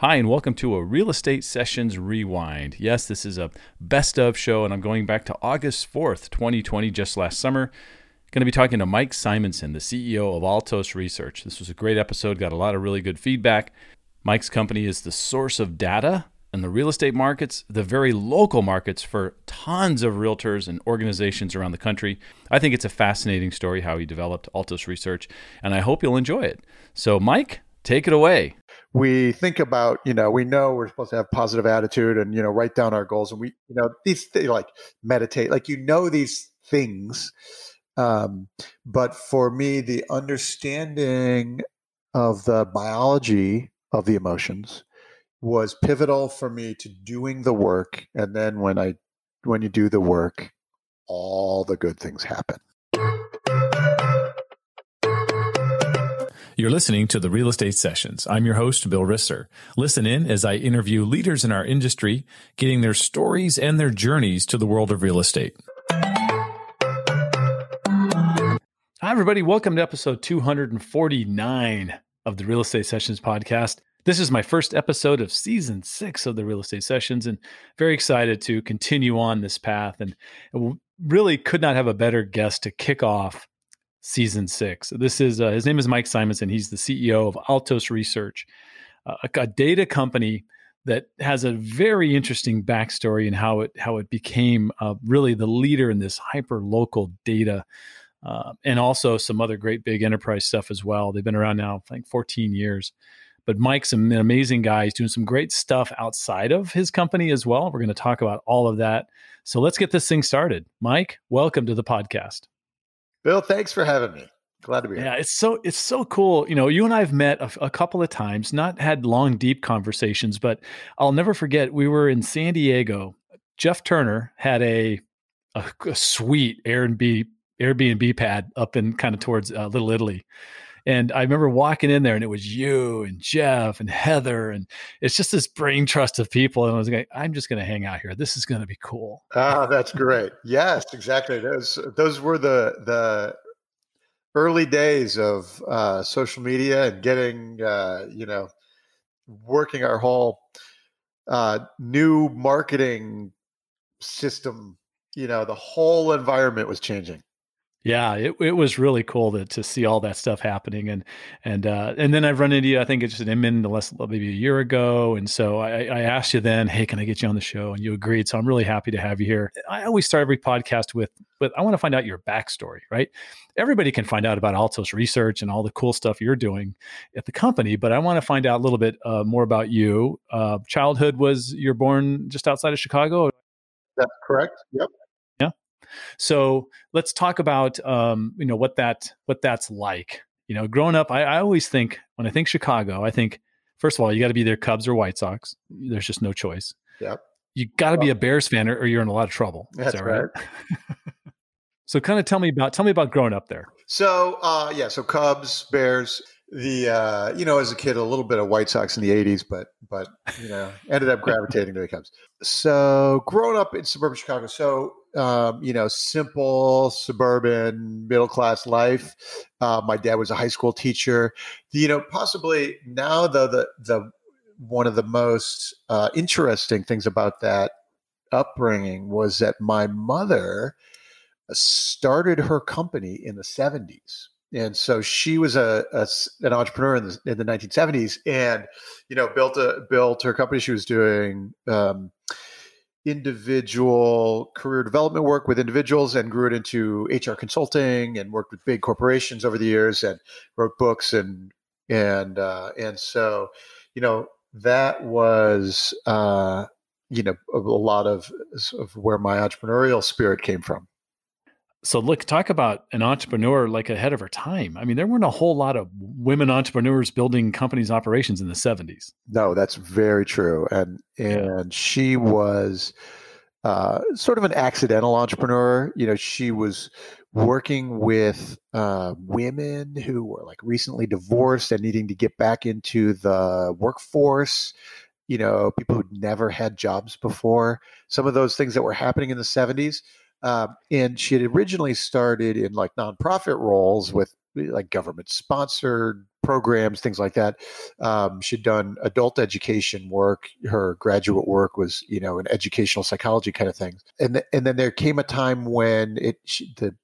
Hi, and welcome to a Real Estate Sessions Rewind. Yes, this is a best of show, and I'm going back to August 4th, 2020, just last summer. Going to be talking to Mike Simonsen, the CEO of Altos Research. This was a great episode, got a lot of really good feedback. Mike's company is the source of data in the real estate markets, the very local markets for tons of realtors and organizations around the country. I think it's a fascinating story how he developed Altos Research, and I hope you'll enjoy it. So, Mike, take it away we think about you know we know we're supposed to have positive attitude and you know write down our goals and we you know these things like meditate like you know these things um, but for me the understanding of the biology of the emotions was pivotal for me to doing the work. And then when i when you do the work all the good things happen You're listening to the Real Estate Sessions. I'm your host, Bill Risser. Listen in as I interview leaders in our industry, getting their stories and their journeys to the world of real estate. Hi, everybody. Welcome to episode 249 of the Real Estate Sessions podcast. This is my first episode of season six of the Real Estate Sessions, and very excited to continue on this path. And really could not have a better guest to kick off season six. This is uh, his name is Mike Simonsen. He's the CEO of Altos Research, uh, a, a, data company that has a very interesting backstory and how it how it became uh, really the leader in this hyper local data. Uh, and also some other great big enterprise stuff as well. They've been around now, I think, 14 years. But Mike's an amazing guy. He's doing some great stuff outside of his company as well. We're going to talk about all of that. So let's get this thing started. Mike, welcome to the podcast. Bill, thanks for having me. Glad to be here. Yeah, it's so it's so cool. You know, you and I have met a, a, couple of times, not had long, deep conversations, but I'll never forget. We were in San Diego. Jeff Turner had a a, a sweet Airbnb Airbnb pad up in kind of towards uh, Little Italy, and I remember walking in there and it was you and Jeff and Heather. And it's just this brain trust of people. And I was like, I'm just going to hang out here. This is going to be cool. Ah, that's great. yes, exactly. Those, those were the, the early days of uh, social media and getting, uh, you know, working our whole uh, new marketing system. You know, the whole environment was changing. Yeah, it, it was really cool to, to see all that stuff happening, and and uh, and then I've run into you. I think it's just an in less maybe a year ago, and so I, I asked you then, hey, can I get you on the show? And you agreed. So I'm really happy to have you here. I always start every podcast with, with I want to find out your backstory, right? Everybody can find out about Altos Research and all the cool stuff you're doing at the company, but I want to find out a little bit uh, more about you. Uh, childhood was you're born just outside of Chicago. That's correct. Yep. So let's talk about um, you know what that what that's like. You know, growing up, I, I always think when I think Chicago, I think first of all you got to be either Cubs or White Sox. There's just no choice. Yep. You got to well, be a Bears fan, or, or, you're in a lot of trouble. That's that right. right? so, kind of tell me about tell me about growing up there. So, uh, yeah, so Cubs, Bears the uh, you know as a kid a little bit of White Sox in the '80s, but but you know ended up gravitating to the Cubs. So growing up in suburban Chicago, so um, you know simple suburban middle class life. Uh, my dad was a high school teacher. You know possibly now though the the one of the most uh, interesting things about that upbringing was that my mother started her company in the 70s and so she was a, a an entrepreneur in the, in the 1970s and you know built a built her company she was doing um, individual career development work with individuals and grew it into hr consulting and worked with big corporations over the years and wrote books and and uh, and so you know that was uh, you know a, a lot of, of where my entrepreneurial spirit came from so look talk about an entrepreneur like ahead of her time. I mean there weren't a whole lot of women entrepreneurs building companies operations in the 70s no that's very true and and she was uh, sort of an accidental entrepreneur. You know she was working with uh, women who were like recently divorced and needing to get back into the workforce. You know people who'd never had jobs before. Some of those things that were happening in the 70s um, and she had originally started in like nonprofit roles with like government sponsored programs, things like that. Um, she'd done adult education work. Her graduate work was, you know, an educational psychology kind of thing. And th- and then there came a time when it she, the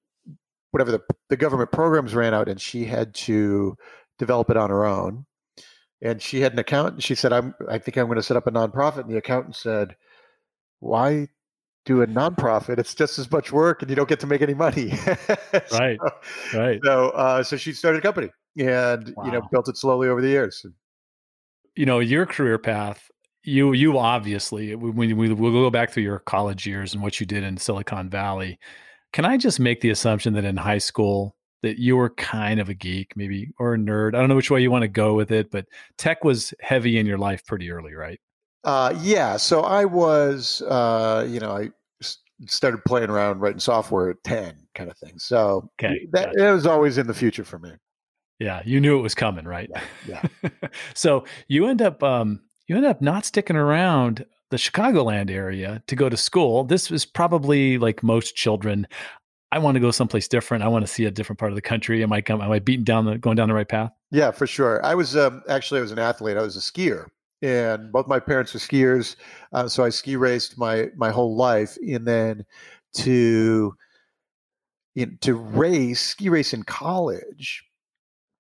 whatever the the government programs ran out, and she had to develop it on her own. And she had an accountant. She said, "I'm. I think I'm going to set up a nonprofit." And the accountant said, "Why do a nonprofit, it's just as much work and you don't get to make any money. right. So, right. So, uh, so she started a company and, wow. you know, built it slowly over the years. You know, your career path, you, you obviously, when we, we'll go back through your college years and what you did in Silicon Valley, can I just make the assumption that in high school that you were kind of a geek, maybe, or a nerd? I don't know which way you want to go with it, but tech was heavy in your life pretty early, right? Uh, yeah. So I was, uh, you know, I started playing around writing software at 10 kind of thing. So okay, that gotcha. it was always in the future for me. Yeah. You knew it was coming, right? Yeah. yeah. so you end up, um, you end up not sticking around the Chicagoland area to go to school. This was probably like most children. I want to go someplace different. I want to see a different part of the country. Am I am I beating down the going down the right path? Yeah, for sure. I was um, actually I was an athlete. I was a skier and both my parents were skiers, uh, so I ski raced my my whole life. And then to to race ski race in college,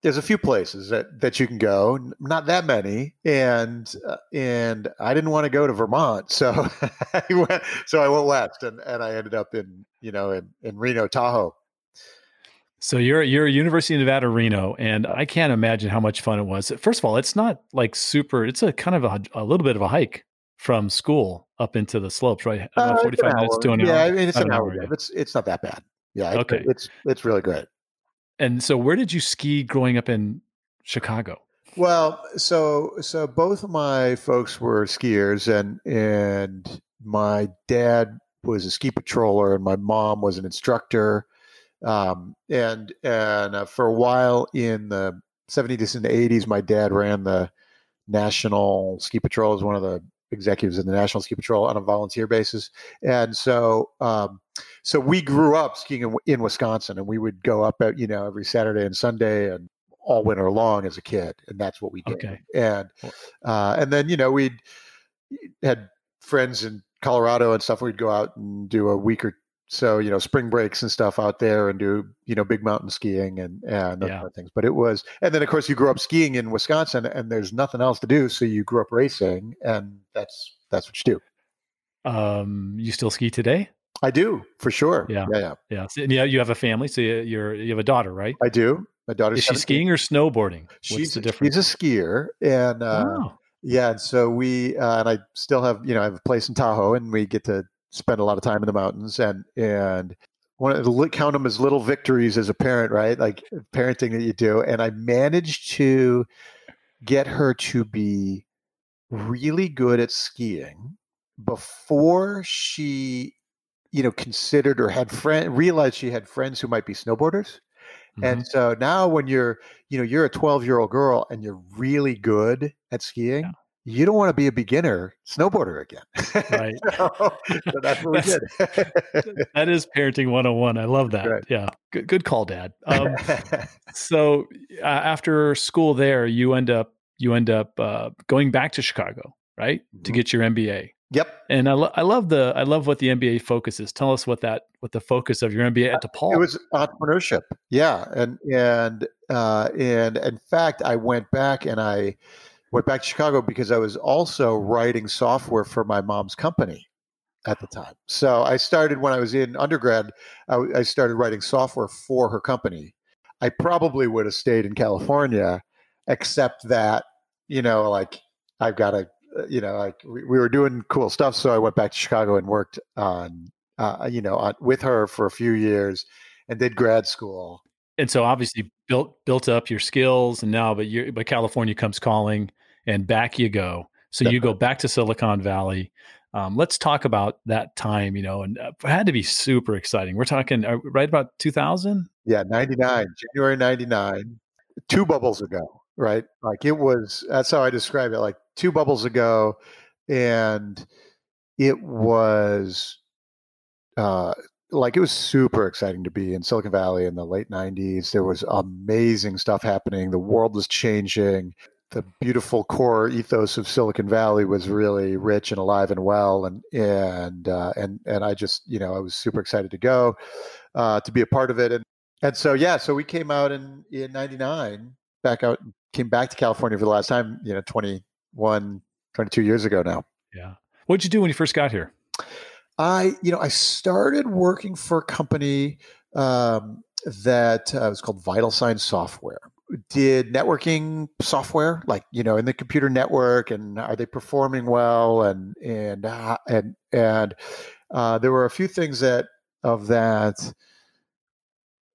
there's a few places that that you can go, not that many, and uh, and I didn't want to go to Vermont, so I went so I went west, and and I ended up in you know in in Reno Tahoe. So you're you're University of Nevada, Reno, and I can't imagine how much fun it was. First of all, it's not like super. It's a kind of a, a little bit of a hike from school up into the slopes, right? About uh, forty five minutes to an yeah, hour. I mean, it's an hour. It's it's not that bad. Yeah. Okay. It's it's really great. And so, where did you ski growing up in Chicago? Well, so so both of my folks were skiers, and and my dad was a ski patroller, and my mom was an instructor um, and and uh, for a while in the 70s and 80s, my dad ran the National Ski Patrol as one of the executives in the National Ski Patrol on a volunteer basis. And so, um, so we grew up skiing in, in, Wisconsin, and we would go up at you know every Saturday and Sunday and all winter long as a kid, and that's what we did. Okay. And uh, and then you know we had friends in Colorado and stuff. We'd go out and do a week or so you know spring breaks and stuff out there and do you know big mountain skiing and and yeah. kind of things but it was and then of course you grew up skiing in wisconsin and there's nothing else to do so you grew up racing and that's that's what you do. Um you still ski today? I do for sure. Yeah. Yeah yeah. Yeah so, yeah you have a family so you're you have a daughter right? I do. My daughter is she skiing or snowboarding? What's she's the difference she's a skier and uh oh. yeah and so we uh, and i still have you know i have a place in tahoe and we get to spend a lot of time in the mountains and and one of the count them as little victories as a parent, right? Like parenting that you do. And I managed to get her to be really good at skiing before she, you know, considered or had friend realized she had friends who might be snowboarders. Mm-hmm. And so now when you're, you know, you're a 12 year old girl and you're really good at skiing, yeah you don't want to be a beginner snowboarder again. Right. so, so, that's what we did. that is parenting 101. I love that. Right. Yeah. Good, good call, dad. Um, so uh, after school there, you end up, you end up uh, going back to Chicago, right. Mm-hmm. To get your MBA. Yep. And I, lo- I love the, I love what the MBA focuses. Tell us what that, what the focus of your MBA at DePaul. It was entrepreneurship. Yeah. And, and, uh, and in fact, I went back and I, went back to Chicago because I was also writing software for my mom's company at the time. So I started when I was in undergrad, I, I started writing software for her company. I probably would have stayed in California, except that, you know, like I've got a, uh, you know, like we, we were doing cool stuff. So I went back to Chicago and worked on, uh, you know, on, with her for a few years and did grad school. And so obviously built built up your skills and now but you but California comes calling and back you go. So you go back to Silicon Valley. Um, let's talk about that time, you know, and uh, it had to be super exciting. We're talking uh, right about 2000? Yeah, 99, January 99, two bubbles ago, right? Like it was, that's how I describe it, like two bubbles ago. And it was uh, like it was super exciting to be in Silicon Valley in the late 90s. There was amazing stuff happening. The world was changing. The beautiful core ethos of Silicon Valley was really rich and alive and well, and and uh, and and I just you know I was super excited to go uh, to be a part of it, and and so yeah, so we came out in in '99, back out, came back to California for the last time, you know, 21, 22 years ago now. Yeah, What did you do when you first got here? I, you know, I started working for a company um, that uh, was called Vital Signs Software. Did networking software, like you know, in the computer network, and are they performing well? And and uh, and and uh, there were a few things that of that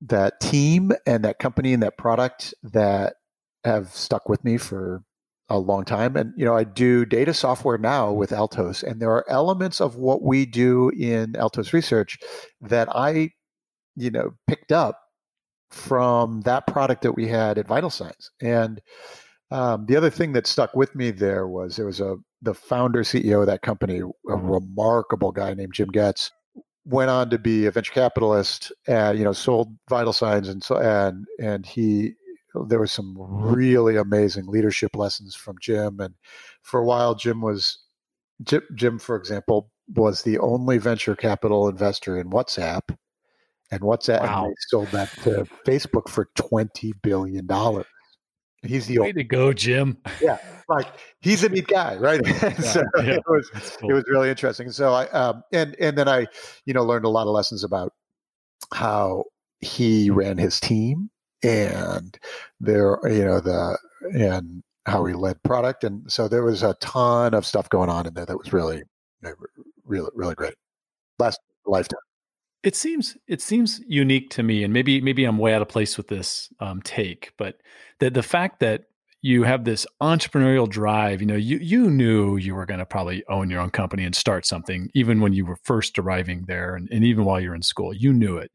that team and that company and that product that have stuck with me for a long time. And, you know, I do data software now with Altos, and there are elements of what we do in Altos research that I, you know, picked up from that product that we had at Vital Signs. And um, the other thing that stuck with me there was there was a the founder CEO of that company, a remarkable guy named Jim Goetz, went on to be a venture capitalist and you know sold Vital Signs and so and and he there was some really amazing leadership lessons from Jim. And for a while, Jim was Jim, Jim, for example, was the only venture capital investor in WhatsApp. And WhatsApp wow. and sold that to Facebook for twenty billion dollars. He's the way only, to go, Jim. Yeah, like he's a neat guy, right? So yeah, it was cool. it was really interesting. So I um, and and then I, you know, learned a lot of lessons about how he ran his team and there you know the and how he led product and so there was a ton of stuff going on in there that was really really really great. Last lifetime. It seems it seems unique to me and maybe maybe i'm way out of place with this um, take but the, the fact that you have this entrepreneurial drive you know you you knew you were going to probably own your own company and start something even when you were first arriving there and, and even while you're in school you knew it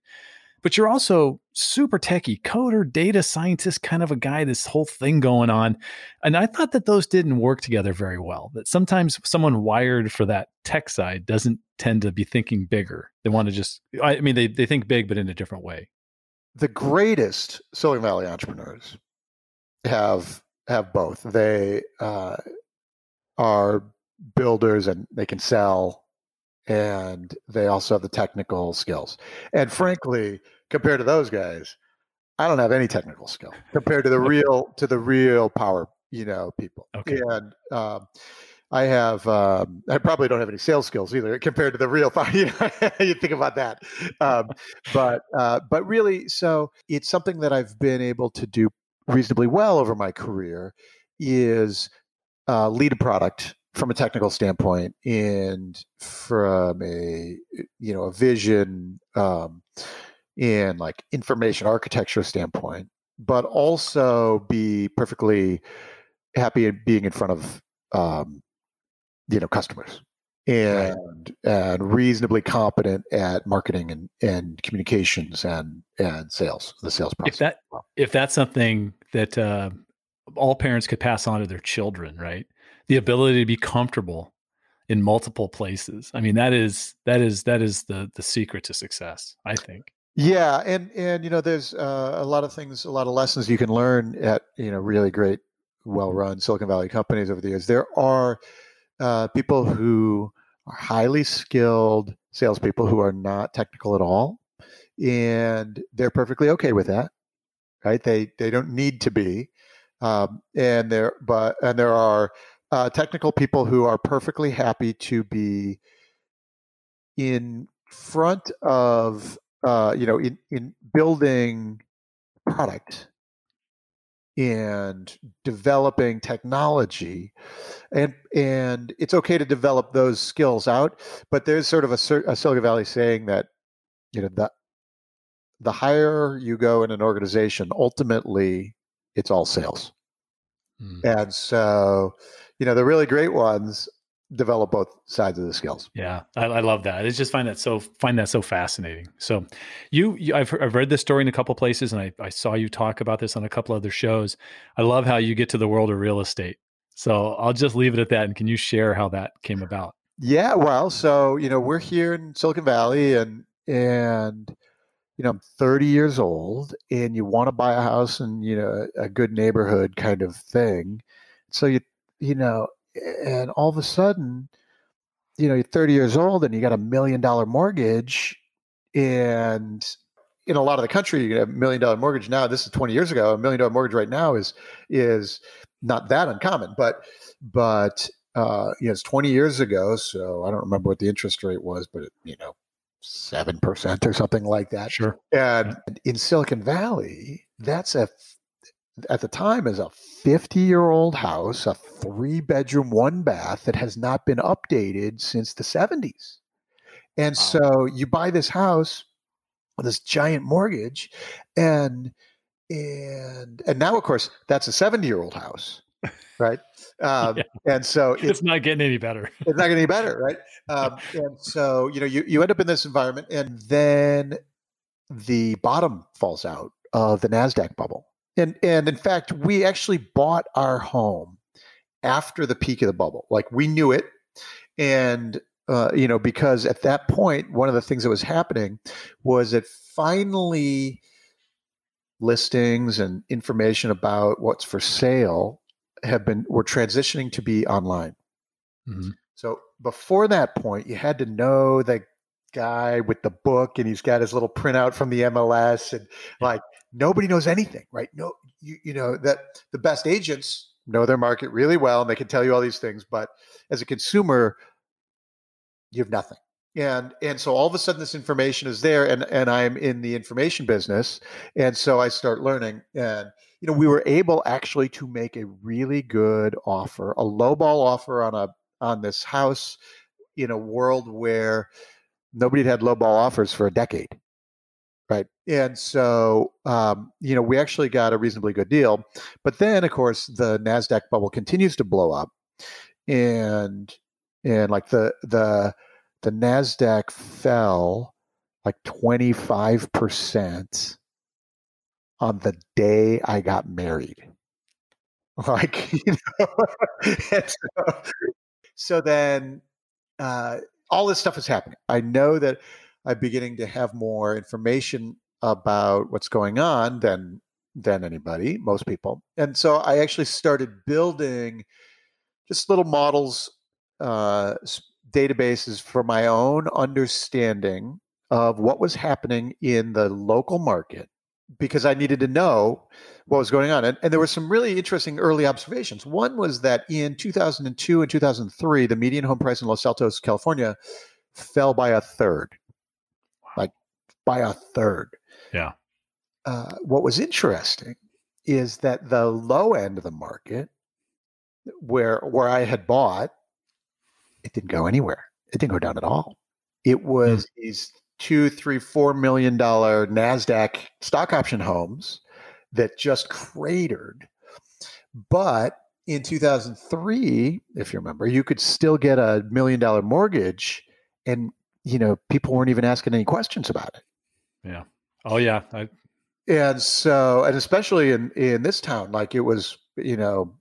but you're also super techie, coder, data scientist, kind of a guy, this whole thing going on. And I thought that those didn't work together very well. That sometimes someone wired for that tech side doesn't tend to be thinking bigger. They want to just, I mean, they, they think big, but in a different way. The greatest Silicon Valley entrepreneurs have have both. They uh, are builders and they can sell and they also have the technical skills. And frankly, compared to those guys, I don't have any technical skill compared to the real to the real power, you know, people. Okay. And um, I have um, I probably don't have any sales skills either compared to the real power. You, know, you think about that, um, but uh, but really, so it's something that I've been able to do reasonably well over my career is uh, lead a product from a technical standpoint and from a you know a vision um, in like information architecture standpoint, but also be perfectly happy in being in front of um, you know customers and and reasonably competent at marketing and, and communications and and sales the sales process. If that if that's something that uh, all parents could pass on to their children, right? The ability to be comfortable in multiple places. I mean, that is that is that is the the secret to success. I think. Yeah, and and you know, there's uh, a lot of things, a lot of lessons you can learn at you know really great, well-run Silicon Valley companies over the years. There are uh, people who are highly skilled salespeople who are not technical at all, and they're perfectly okay with that, right? They they don't need to be, um, and there but and there are uh, technical people who are perfectly happy to be in front of uh, you know, in, in building product and developing technology and and it's okay to develop those skills out but there's sort of a, a silicon valley saying that you know that the higher you go in an organization ultimately it's all sales mm. and so you know the really great ones develop both sides of the skills. Yeah, I, I, love that. I just find that so find that so fascinating. So, you, you I've, I've read this story in a couple places, and I, I saw you talk about this on a couple other shows. I love how you get to the world of real estate. So I'll just leave it at that. And can you share how that came about? Yeah, well, so you know we're here in Silicon Valley, and and you know, I'm 30 years old and you want to buy a house in, you know, a good neighborhood kind of thing. So you, you know, and all of a sudden, you know, you're 30 years old and you got a million dollar mortgage. And in a lot of the country, you get a million dollar mortgage now. This is 20 years ago. A million dollar mortgage right now is, is not that uncommon, but, but, uh, you know, it's 20 years ago. So I don't remember what the interest rate was, but, it, you know, seven percent or something like that. Sure. And in Silicon Valley, that's a at the time is a 50 year old house, a three bedroom, one bath that has not been updated since the 70s. And wow. so you buy this house with this giant mortgage and and and now of course that's a 70 year old house right um, yeah. and so it's, it's, not getting any better it's not getting any better right um, and so you know you, you end up in this environment and then the bottom falls out of the nasdaq bubble and and in fact we actually bought our home after the peak of the bubble like we knew it and uh, you know because at that point one of the things that was happening was that finally listings and information about what's for sale have been were transitioning to be online. Mm-hmm. So before that point, you had to know the guy with the book and he's got his little printout from the MLS and like nobody knows anything, right? No, you, you know that the best agents know their market really well and they can tell you all these things, but as a consumer, you have nothing. And and so all of a sudden this information is there and and I'm in the information business and so I start learning and you know, we were able actually to make a really good offer, a lowball offer on a on this house in a world where nobody had lowball offers for a decade, right? And so, um, you know, we actually got a reasonably good deal. But then, of course, the Nasdaq bubble continues to blow up, and and like the the the Nasdaq fell like twenty five percent on the day I got married. Like, you know, so, so, then uh, all this stuff is happening. I know that I'm beginning to have more information about what's going on than than anybody, most people. And so I actually started building just little models, uh, databases for my own understanding of what was happening in the local market because I needed to know what was going on. And, and, there were some really interesting early observations. One was that in 2002 and 2003, the median home price in Los Altos, California, fell by a third, by a third. Yeah. Uh, what was interesting is that the low end of the market, where where I had bought, it didn't go anywhere. It didn't go down at all. It was mm. these two, three, four million dollar NASDAQ stock option homes that just cratered. But in 2003, if you remember, you could still get a million dollar mortgage and, you know, people weren't even asking any questions about it. Yeah. Oh, yeah. I... And so, and especially in, in this town, like it was, you know,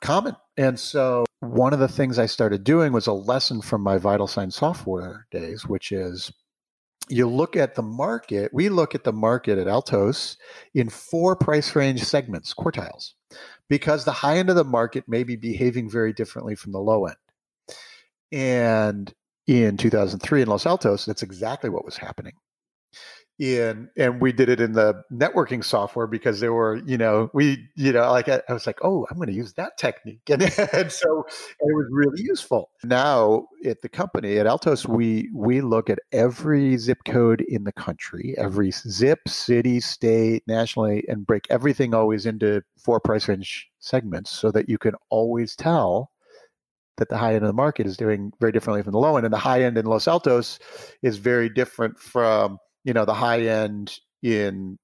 common. And so one of the things I started doing was a lesson from my Vital Sign software days, which is you look at the market, we look at the market at Altos in four price range segments, quartiles, because the high end of the market may be behaving very differently from the low end. And in 2003 in Los Altos, that's exactly what was happening in and we did it in the networking software because there were you know we you know like i, I was like oh i'm going to use that technique. And, and so and it was really useful. Now at the company at altos we we look at every zip code in the country every zip city state nationally and break everything always into four price range segments so that you can always tell that the high end of the market is doing very differently from the low end and the high end in los altos is very different from you know the high end in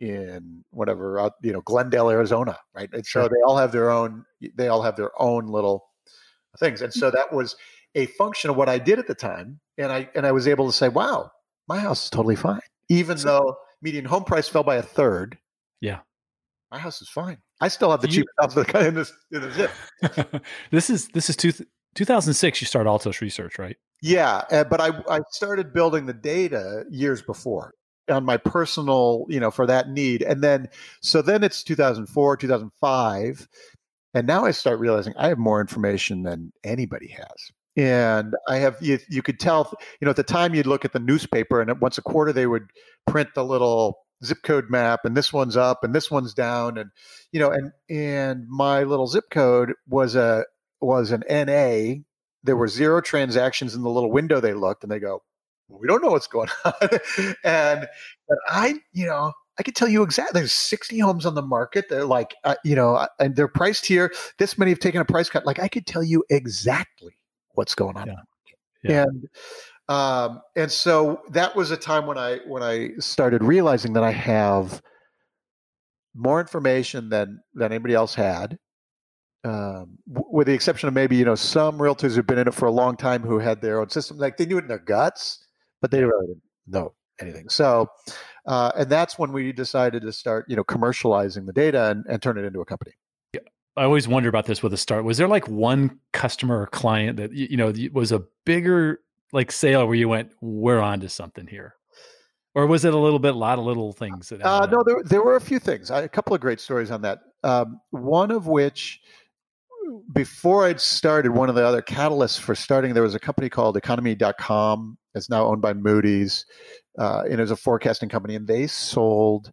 in whatever uh, you know Glendale, Arizona, right? And so they all have their own they all have their own little things, and so that was a function of what I did at the time, and I and I was able to say, wow, my house is totally fine, even though median home price fell by a third. Yeah, my house is fine. I still have the cheapest house in the, in the zip. this is this is two, 2006. You start Altos Research, right? Yeah, uh, but I I started building the data years before on my personal, you know, for that need, and then so then it's 2004, 2005, and now I start realizing I have more information than anybody has. And I have you, you could tell, you know, at the time you'd look at the newspaper, and once a quarter they would print the little zip code map, and this one's up and this one's down, and you know, and and my little zip code was a was an NA there were zero transactions in the little window they looked and they go well, we don't know what's going on and but i you know i can tell you exactly there's 60 homes on the market they're like uh, you know uh, and they're priced here this many have taken a price cut like i could tell you exactly what's going on yeah. Yeah. and um and so that was a time when i when i started realizing that i have more information than than anybody else had um, with the exception of maybe you know some realtors who've been in it for a long time who had their own system, like they knew it in their guts, but they really didn't know anything. So, uh, and that's when we decided to start you know commercializing the data and, and turn it into a company. I always wonder about this with a start. Was there like one customer or client that you know was a bigger like sale where you went, "We're on to something here," or was it a little bit, a lot of little things? That uh, no, there there were a few things. I, a couple of great stories on that. Um, one of which before I'd started, one of the other catalysts for starting, there was a company called Economy.com. It's now owned by Moody's, uh, and it was a forecasting company, and they sold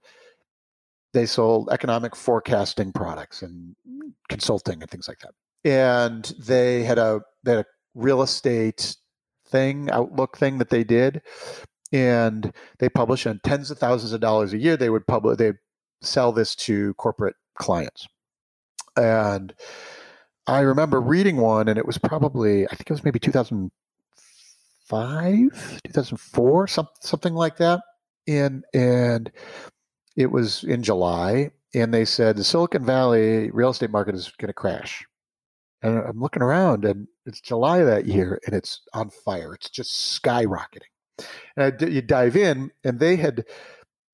they sold economic forecasting products and consulting and things like that. And they had a they had a real estate thing, outlook thing that they did, and they published on tens of thousands of dollars a year. They would publish they sell this to corporate clients, and I remember reading one, and it was probably I think it was maybe 2005, 2004, some, something like that. And and it was in July, and they said the Silicon Valley real estate market is going to crash. And I'm looking around, and it's July that year, and it's on fire. It's just skyrocketing. And I, you dive in, and they had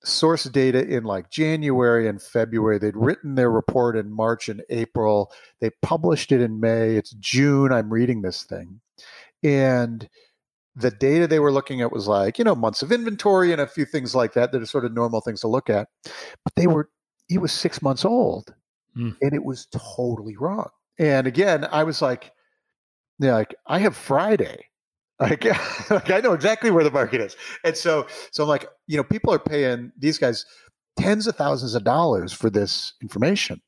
source data in like January and February. They'd written their report in March and April. They published it in May. It's June. I'm reading this thing. And the data they were looking at was like, you know, months of inventory and a few things like that that are sort of normal things to look at. But they were, it was six months old mm. and it was totally wrong. And again, I was like, yeah, like I have Friday. Like, like I know exactly where the market is. And so, so I'm like, you know, people are paying these guys tens of thousands of dollars for this information.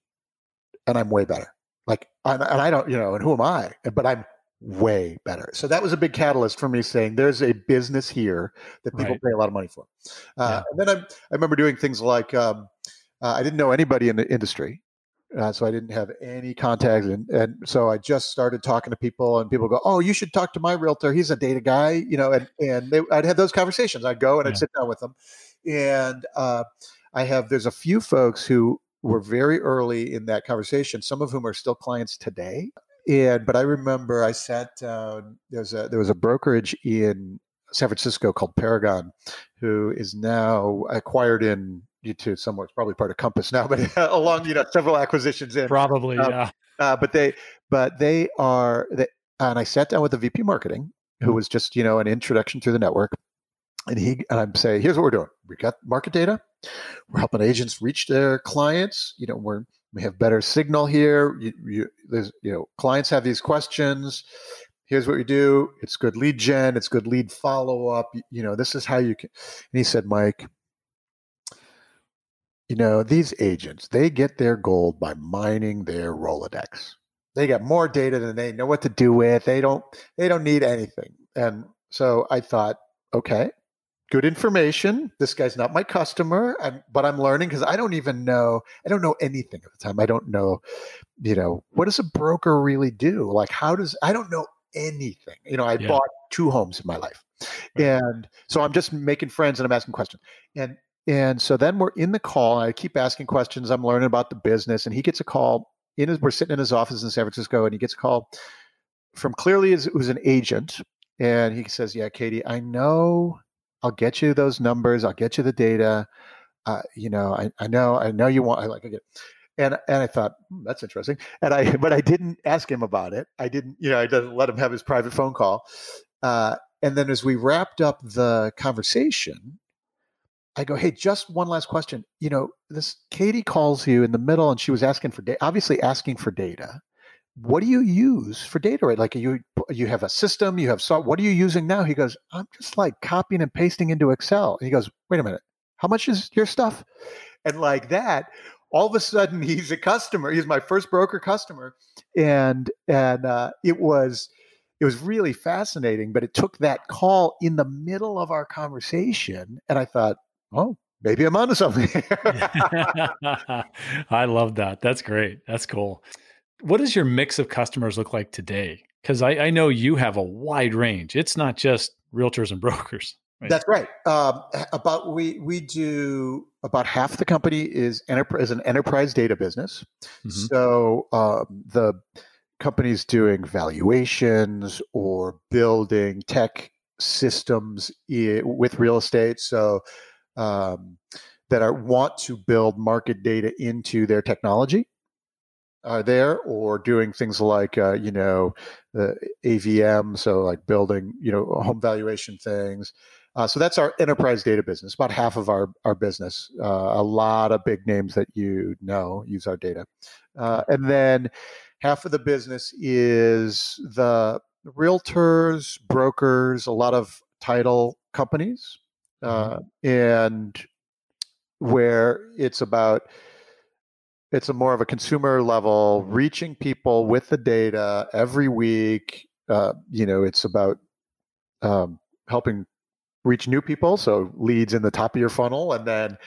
And I'm way better. Like, and I don't, you know, and who am I? But I'm way better. So that was a big catalyst for me saying there's a business here that people right. pay a lot of money for. Uh, yeah. And then I, I remember doing things like um, uh, I didn't know anybody in the industry. Uh, so I didn't have any contacts, and, and so I just started talking to people, and people go, "Oh, you should talk to my realtor. He's a data guy," you know. And and they, I'd have those conversations. I'd go and I'd sit down with them, and uh, I have there's a few folks who were very early in that conversation. Some of whom are still clients today. And but I remember I sat down. There's a there was a brokerage in San Francisco called Paragon, who is now acquired in you to somewhere. It's probably part of Compass now, but along you know several acquisitions in probably um, yeah. Uh, but they but they are they, and I sat down with the VP marketing who mm-hmm. was just you know an introduction to the network, and he and I'm saying here's what we're doing. We got market data. We're helping agents reach their clients. You know we're we have better signal here. You, you, there's, you know, clients have these questions. Here's what we do. It's good lead gen. It's good lead follow up. You, you know, this is how you can. And he said, Mike, you know, these agents, they get their gold by mining their Rolodex. They got more data than they know what to do with. They don't they don't need anything. And so I thought, okay, good information. This guy's not my customer, I'm, but I'm learning because I don't even know. I don't know anything at the time. I don't know, you know, what does a broker really do? Like, how does I don't know anything. You know, I yeah. bought two homes in my life, and so I'm just making friends and I'm asking questions. And and so then we're in the call. I keep asking questions. I'm learning about the business, and he gets a call. In his, we're sitting in his office in San Francisco, and he gets a call from clearly who's an agent, and he says, "Yeah, Katie, I know. I'll get you those numbers. I'll get you the data. Uh, you know, I, I know, I know you want. I like I get." And and I thought hmm, that's interesting. And I but I didn't ask him about it. I didn't, you know, I didn't let him have his private phone call. Uh, and then as we wrapped up the conversation, I go, hey, just one last question. You know, this Katie calls you in the middle and she was asking for data, obviously asking for data. What do you use for data? Right? Like you you have a system, you have so what are you using now? He goes, I'm just like copying and pasting into Excel. And he goes, wait a minute, how much is your stuff? And like that, all of a sudden he's a customer. He's my first broker customer. And and uh, it was it was really fascinating, but it took that call in the middle of our conversation. And I thought, oh, maybe I'm onto something. I love that. That's great. That's cool. What does your mix of customers look like today? Because I, I, know you have a wide range. It's not just realtors and brokers. Right? That's right. Um, about we we do about half the company is enterprise is an enterprise data business. Mm-hmm. So um, the companies doing valuations or building tech systems with real estate. So um, that are want to build market data into their technology are there or doing things like uh, you know the avm so like building you know home valuation things. Uh, so that's our enterprise data business about half of our our business. Uh, a lot of big names that you know use our data. Uh, and then half of the business is the realtors brokers a lot of title companies uh, and where it's about it's a more of a consumer level reaching people with the data every week uh, you know it's about um, helping reach new people so leads in the top of your funnel and then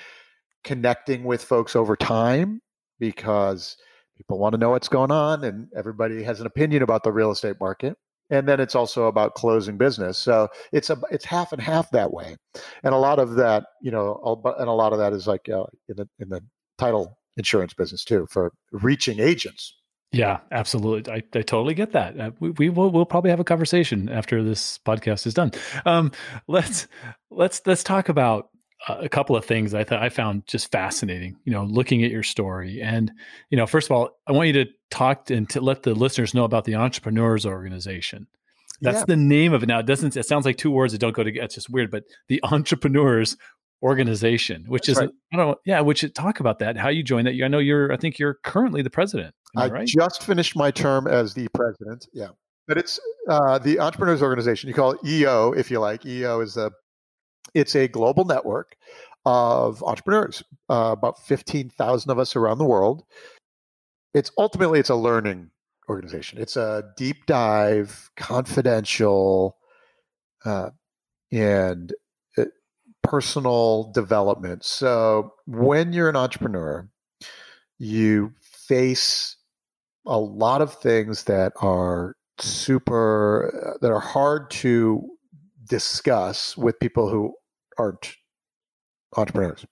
connecting with folks over time because people want to know what's going on and everybody has an opinion about the real estate market and then it's also about closing business so it's a it's half and half that way and a lot of that you know and a lot of that is like uh, in the in the title insurance business too for reaching agents. Yeah absolutely i, I totally get that uh, we, we will we'll probably have a conversation after this podcast is done um, let's let's let's talk about a couple of things I thought I found just fascinating, you know, looking at your story. And, you know, first of all, I want you to talk and to let the listeners know about the Entrepreneurs Organization. That's yeah. the name of it. Now, it doesn't, it sounds like two words that don't go together. It's just weird, but the Entrepreneurs Organization, which That's is, right. I don't know, yeah, which talk about that, how you joined that. I know you're, I think you're currently the president. I right? just finished my term as the president. Yeah. But it's uh, the Entrepreneurs Organization. You call it EO if you like. EO is the it's a global network of entrepreneurs, uh, about 15,000 of us around the world. It's ultimately it's a learning organization. It's a deep dive, confidential, uh, and uh, personal development. So when you're an entrepreneur, you face a lot of things that are super uh, that are hard to discuss with people who aren't entrepreneurs.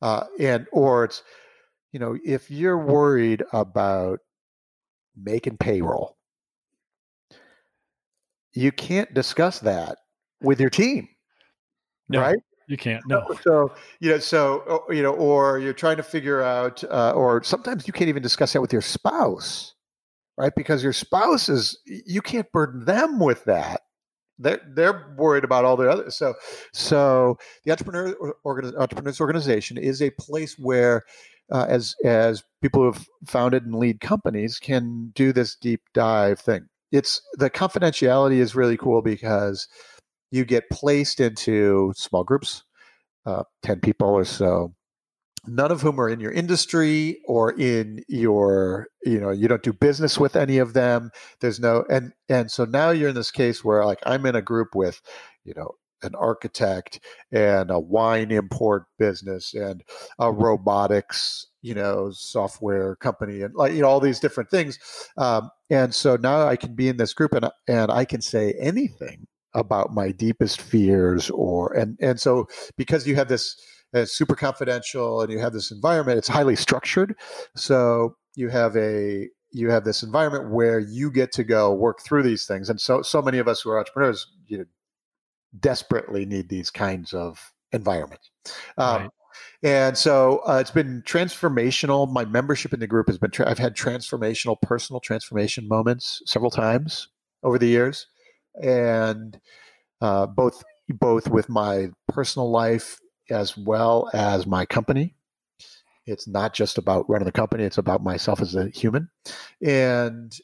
Uh, and or it's you know if you're worried about making payroll you can't discuss that with your team no, right? you can't no. so you know so you know or you're trying to figure out uh, or sometimes you can't even discuss that with your spouse right? Because your spouse is you can't burden them with that they're they're worried about all the other so so the entrepreneur organi- entrepreneurs organization is a place where uh, as as people who have founded and lead companies can do this deep dive thing. It's the confidentiality is really cool because you get placed into small groups uh, 10 people or so none of whom are in your industry or in your you know you don't do business with any of them. There's no and and so now you're in this case where like i'm in a group with you know an architect and a wine import business and a robotics you know software company and like you know all these different things. Um, and so now i can be in this group and and i can say anything about my deepest fears or and and so because you have this it's super confidential and you have this environment it's highly structured. So you have a you have this environment where you get to go work through these things. And so so many of us who are entrepreneurs you know, desperately need these kinds of environments. Um, right. and so uh, it's been transformational. My membership in the group has been tra- i've had transformational personal transformation moments several times over the years. And uh, both both with my personal life as well as my company. It's not just about running the company; it's about myself as a human, and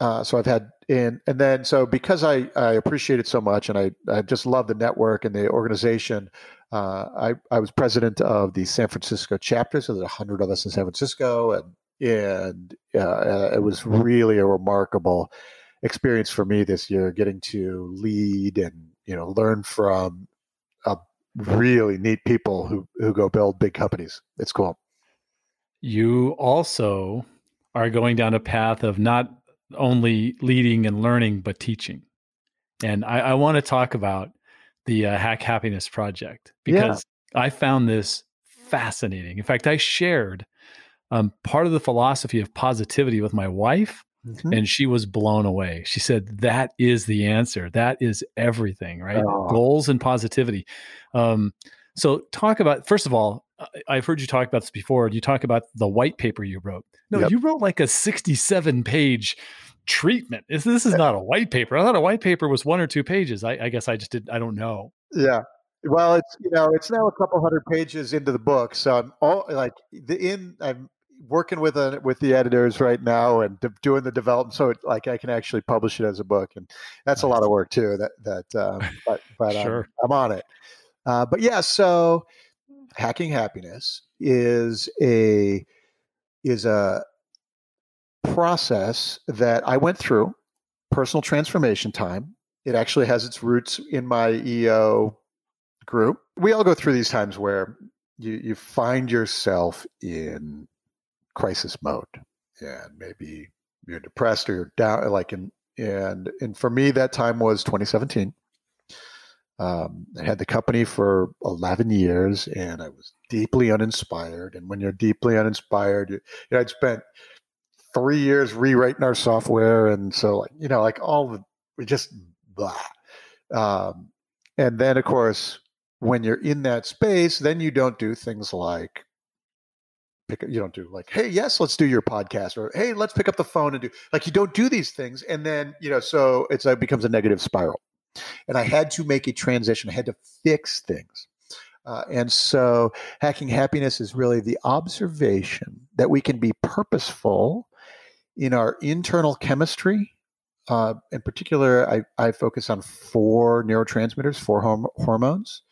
uh, so I've had and and then so because I I appreciate it so much, and I I just love the network and the organization. Uh, I I was president of the San Francisco chapter, so there's a hundred of us in San Francisco, and and uh, it was really a remarkable experience for me this year, getting to lead and you know learn from really neat people who who go build big companies. It's cool. You also are going down a path of not only leading and learning, but teaching. And I, I want to talk about the uh, Hack Happiness Project because yeah. I found this fascinating. In fact, I shared um, part of the philosophy of positivity with my wife, mm-hmm. and she was blown away. She said, That is the answer. That is everything, right? Oh. Goals and positivity. Um, so, talk about, first of all, I've heard you talk about this before. You talk about the white paper you wrote. No, yep. you wrote like a 67 page treatment. This, this is not a white paper. I thought a white paper was one or two pages. I, I guess I just did. I don't know. Yeah. Well, it's you know it's now a couple hundred pages into the book, so I'm all like the in. I'm working with a with the editors right now and de- doing the development, so it, like I can actually publish it as a book, and that's nice. a lot of work too. That that um, but but sure. I'm, I'm on it. Uh, but yeah, so hacking happiness is a is a process that I went through, personal transformation time. It actually has its roots in my EO group. We all go through these times where you, you find yourself in crisis mode and maybe you're depressed or you're down like in and and for me that time was 2017 um, I had the company for 11 years and I was deeply uninspired. And when you're deeply uninspired, you, you know, I'd spent three years rewriting our software. And so, like, you know, like all the, we just blah. Um, and then, of course, when you're in that space, then you don't do things like pick you don't do like hey yes let's do your podcast or hey let's pick up the phone and do like you don't do these things and then you know so it's it becomes a negative spiral and I had to make a transition. I had to fix things. Uh, and so, hacking happiness is really the observation that we can be purposeful in our internal chemistry. Uh, in particular, I, I, focus on four neurotransmitters, four horm- hormones,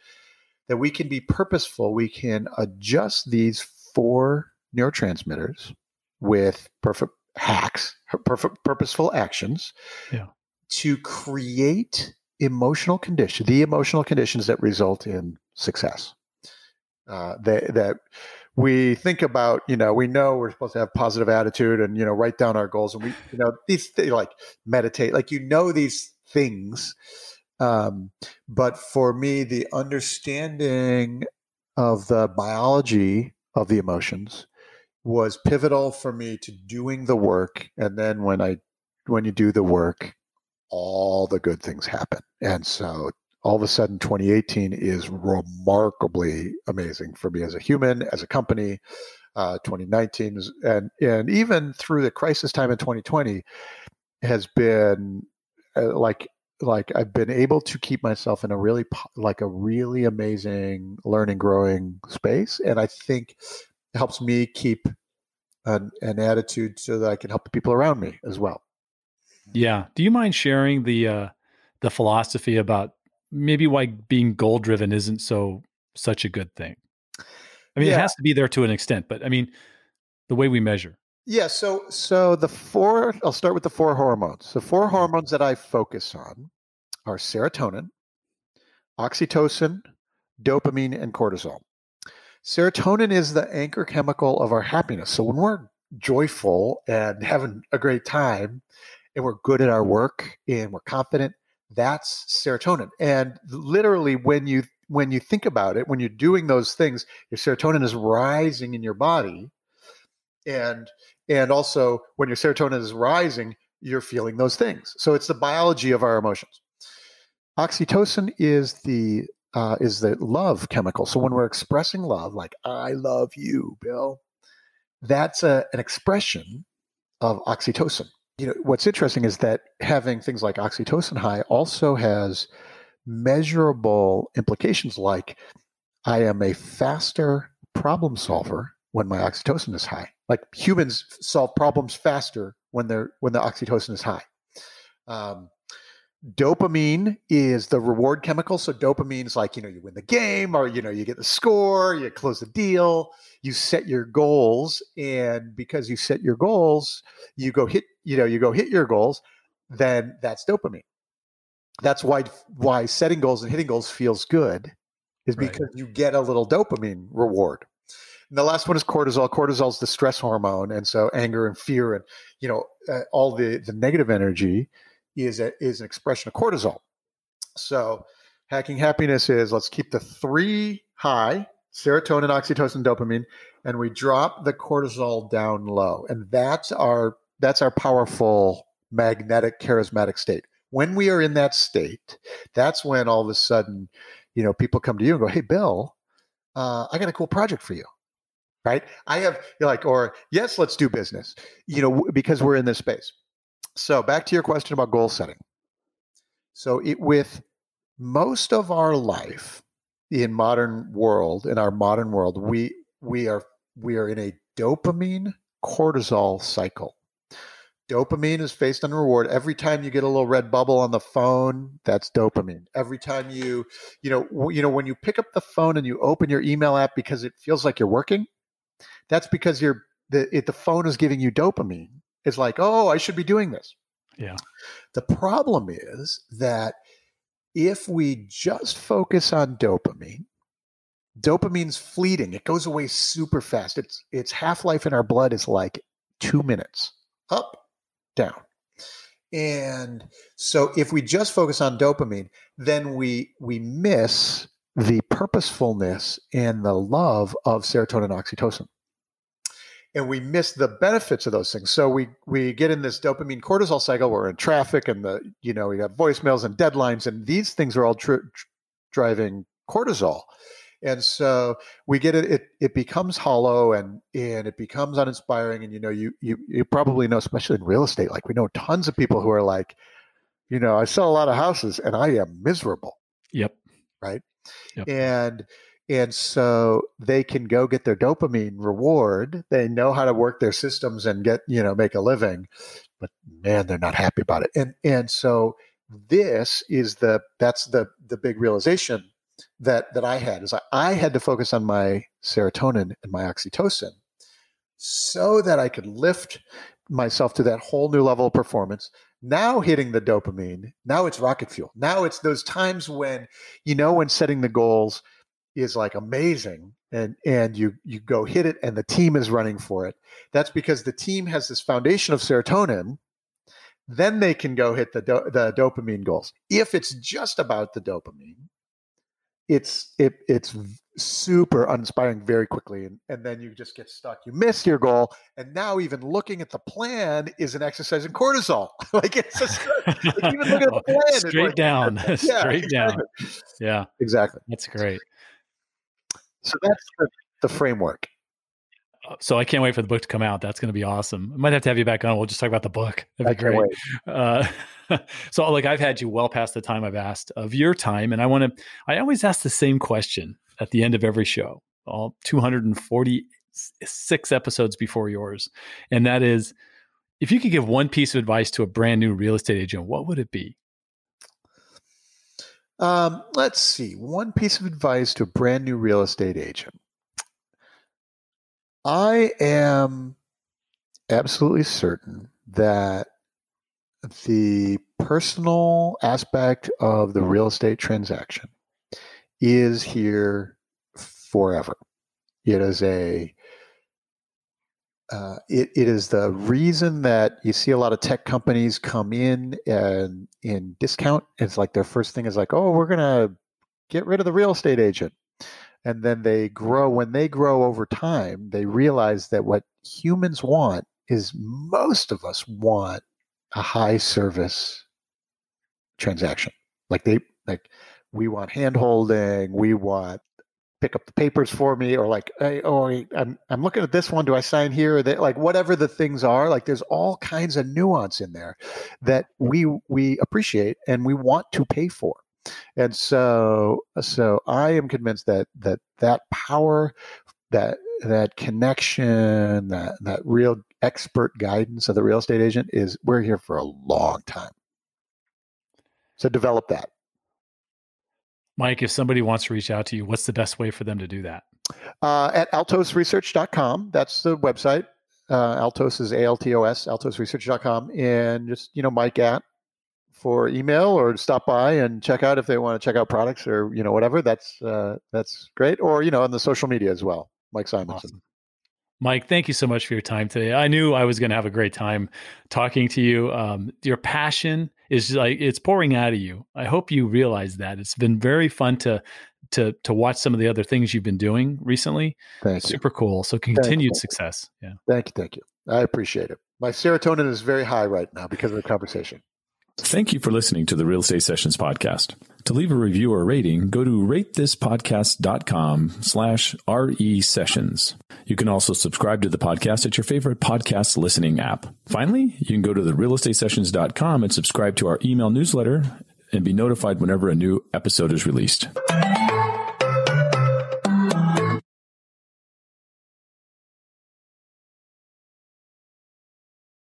that we can be purposeful. We can adjust these four neurotransmitters with perfect hacks, perfect purposeful actions yeah. to create emotional condition, the emotional conditions that result in success. Uh, that, that we think about, you know, we know we're supposed to have positive attitude and, you know, write down our goals and we, you know, these th- like meditate, like, you know, these things. Um, but for me, the understanding of the biology of the emotions was pivotal for me to doing the work. And then when I, when you do the work, all the good things happen. And so all of a sudden 2018 is remarkably amazing for me as a human, as a company. Uh, 2019 is, and and even through the crisis time in 2020 has been uh, like like I've been able to keep myself in a really like a really amazing learning growing space, and I think it helps me keep an, an attitude so that I can help the people around me as well. Yeah. Do you mind sharing the uh, the philosophy about maybe why being goal driven isn't so such a good thing? I mean, yeah. it has to be there to an extent, but I mean, the way we measure. Yeah. So, so the four. I'll start with the four hormones. The four mm-hmm. hormones that I focus on are serotonin, oxytocin, dopamine, and cortisol. Serotonin is the anchor chemical of our happiness. So when we're joyful and having a great time, and we're good at our work and we're confident that's serotonin and literally when you when you think about it when you're doing those things your serotonin is rising in your body and and also when your serotonin is rising you're feeling those things. So it's the biology of our emotions. Oxytocin is the uh, is the love chemical. So when we're expressing love like i love you bill that's a, an expression of oxytocin. You know, what's interesting is that having things like oxytocin high also has measurable implications like I am a faster problem solver when my oxytocin is high. Like humans solve problems faster when they're when the oxytocin is high. Um, dopamine is the reward chemical. So dopamine is like you know you win the game or you know you get the score, you close the deal, you set your goals, and because you set your goals, you go hit you know you go hit your goals. Then that's dopamine. That's why why setting goals and hitting goals feels good is because right. you get a little dopamine reward. And the last one is cortisol. Cortisol is the stress hormone, and so anger and fear and you know uh, all the the negative energy is a, is an expression of cortisol. So hacking happiness is let's keep the three high: serotonin, oxytocin, dopamine, and we drop the cortisol down low, and that's our that's our powerful magnetic charismatic state. When we are in that state, that's when all of a sudden, you know, people come to you and go, "Hey, Bill, uh, I got a cool project for you." Right? I have like, or yes, let's do business, you know, because we're in this space. So back to your question about goal setting. So it with most of our life in modern world, in our modern world, we we are we are in a dopamine cortisol cycle. Dopamine is based on reward. Every time you get a little red bubble on the phone, that's dopamine. Every time you, you know, you know, when you pick up the phone and you open your email app because it feels like you're working, that's because you're the it, the phone is giving you dopamine. It's like, oh, I should be doing this. Yeah. The problem is that if we just focus on dopamine, dopamine's fleeting. It goes away super fast. Its its half life in our blood is like two minutes. Up, down. And so if we just focus on dopamine, then we we miss the purposefulness and the love of serotonin and oxytocin and we miss the benefits of those things. So we we get in this dopamine cortisol cycle. We're in traffic, and the you know we have voicemails and deadlines, and these things are all tr- tr- driving cortisol. And so we get it, it it becomes hollow and and it becomes uninspiring. And you know, you you you probably know, especially in real estate, like we know tons of people who are like, you know, I sell a lot of houses and I am miserable. Yep. Right. Yep. And and so they can go get their dopamine reward. They know how to work their systems and get you know make a living but man they're not happy about it. And and so this is the that's the the big realization that that i had is I, I had to focus on my serotonin and my oxytocin so that i could lift myself to that whole new level of performance. Now hitting the dopamine now it's rocket fuel. Now it's those times when you know when setting the goals is like amazing and and you you go hit it and the team is running for it. That's because the team has this foundation of serotonin then they can go hit the do- the dopamine goals. If it's just about the dopamine it's it it's super uninspiring very quickly and, and then you just get stuck. You miss your goal and now even looking at the plan is an exercise in cortisol. Like it's just like even looking at the plan straight like, down yeah, straight exactly. down yeah exactly. that's great so that's the, the framework. Uh, so I can't wait for the book to come out. That's going to be awesome. I might have to have you back on. We'll just talk about the book. That'd be great. Uh, so, like, I've had you well past the time I've asked of your time, and I want to. I always ask the same question at the end of every show. All 246 episodes before yours, and that is, if you could give one piece of advice to a brand new real estate agent, what would it be? Um, let's see. One piece of advice to a brand new real estate agent. I am absolutely certain that the personal aspect of the real estate transaction is here forever. It is a uh, it, it is the reason that you see a lot of tech companies come in and in discount. It's like their first thing is like, oh, we're gonna get rid of the real estate agent, and then they grow. When they grow over time, they realize that what humans want is most of us want a high service transaction. Like they like we want hand holding, we want pick up the papers for me or like hey, oh I'm, I'm looking at this one. Do i sign here? Or that like whatever the things are like there's all kinds of nuance in there that we we appreciate and we want to pay for. And so so i am convinced that that that power that that connection that that real expert guidance of the real estate agent is we're here for a long time. So develop that Mike, if somebody wants to reach out to you, what's the best way for them to do that? Uh, at altosresearch.com. That's the website. Uh, Altos is A-L-T-O-S, altosresearch.com. And just, you know, Mike at for email or stop by and check out if they want to check out products or, you know, whatever. That's, uh, that's great. Or, you know, on the social media as well. Mike Simonsen. Awesome. Mike, thank you so much for your time today. I knew I was going to have a great time talking to you. Um, your passion is like it's pouring out of you. I hope you realize that. It's been very fun to to to watch some of the other things you've been doing recently. Thank Super you. cool. So continued success. Yeah. Thank you. Thank you. I appreciate it. My serotonin is very high right now because of the conversation. Thank you for listening to the Real Estate Sessions podcast. To leave a review or rating, go to ratethispodcast.com slash RE sessions. You can also subscribe to the podcast at your favorite podcast listening app. Finally, you can go to the realestatesessions.com and subscribe to our email newsletter and be notified whenever a new episode is released.